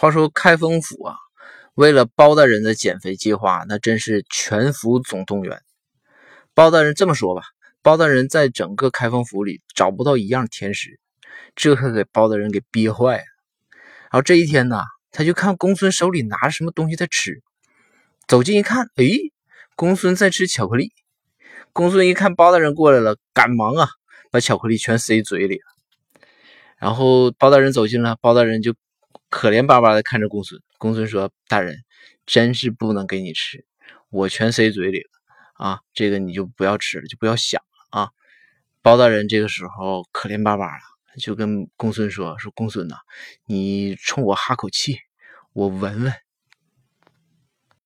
话说开封府啊，为了包大人的减肥计划，那真是全府总动员。包大人这么说吧，包大人在整个开封府里找不到一样甜食，这可给包大人给憋坏了。然后这一天呢，他就看公孙手里拿着什么东西在吃，走近一看，哎，公孙在吃巧克力。公孙一看包大人过来了，赶忙啊，把巧克力全塞嘴里了。然后包大人走近了，包大人就。可怜巴巴的看着公孙，公孙说：“大人，真是不能给你吃，我全塞嘴里了啊！这个你就不要吃了，就不要想了啊！”包大人这个时候可怜巴巴了，就跟公孙说：“说公孙呐，你冲我哈口气，我闻闻。”